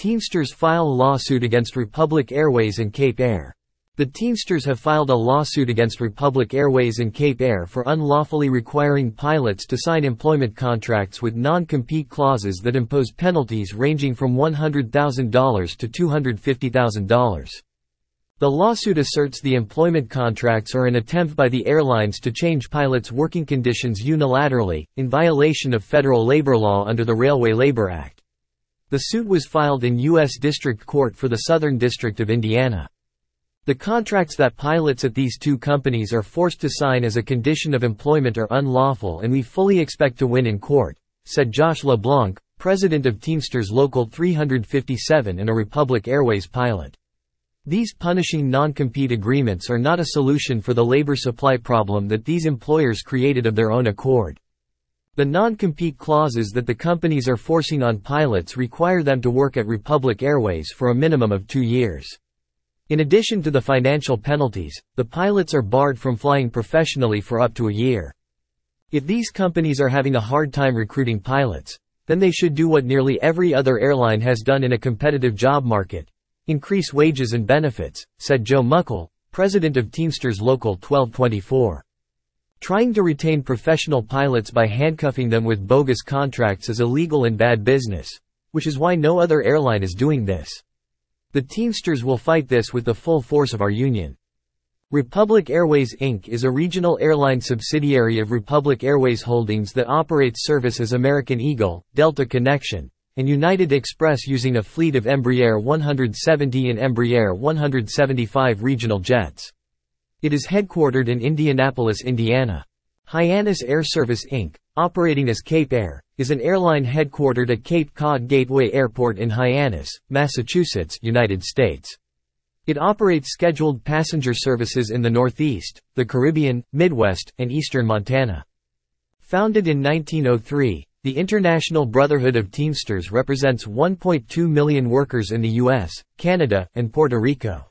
Teamsters file lawsuit against Republic Airways and Cape Air. The Teamsters have filed a lawsuit against Republic Airways and Cape Air for unlawfully requiring pilots to sign employment contracts with non-compete clauses that impose penalties ranging from $100,000 to $250,000. The lawsuit asserts the employment contracts are an attempt by the airlines to change pilots' working conditions unilaterally, in violation of federal labor law under the Railway Labor Act. The suit was filed in U.S. District Court for the Southern District of Indiana. The contracts that pilots at these two companies are forced to sign as a condition of employment are unlawful and we fully expect to win in court, said Josh LeBlanc, president of Teamsters Local 357 and a Republic Airways pilot. These punishing non-compete agreements are not a solution for the labor supply problem that these employers created of their own accord. The non-compete clauses that the companies are forcing on pilots require them to work at Republic Airways for a minimum of two years. In addition to the financial penalties, the pilots are barred from flying professionally for up to a year. If these companies are having a hard time recruiting pilots, then they should do what nearly every other airline has done in a competitive job market. Increase wages and benefits, said Joe Muckle, president of Teamsters Local 1224. Trying to retain professional pilots by handcuffing them with bogus contracts is illegal and bad business, which is why no other airline is doing this. The Teamsters will fight this with the full force of our union. Republic Airways Inc. is a regional airline subsidiary of Republic Airways Holdings that operates service as American Eagle, Delta Connection, and United Express using a fleet of Embraer 170 and Embraer 175 regional jets. It is headquartered in Indianapolis, Indiana. Hyannis Air Service Inc., operating as Cape Air, is an airline headquartered at Cape Cod Gateway Airport in Hyannis, Massachusetts, United States. It operates scheduled passenger services in the Northeast, the Caribbean, Midwest, and eastern Montana. Founded in 1903, the International Brotherhood of Teamsters represents 1.2 million workers in the U.S., Canada, and Puerto Rico.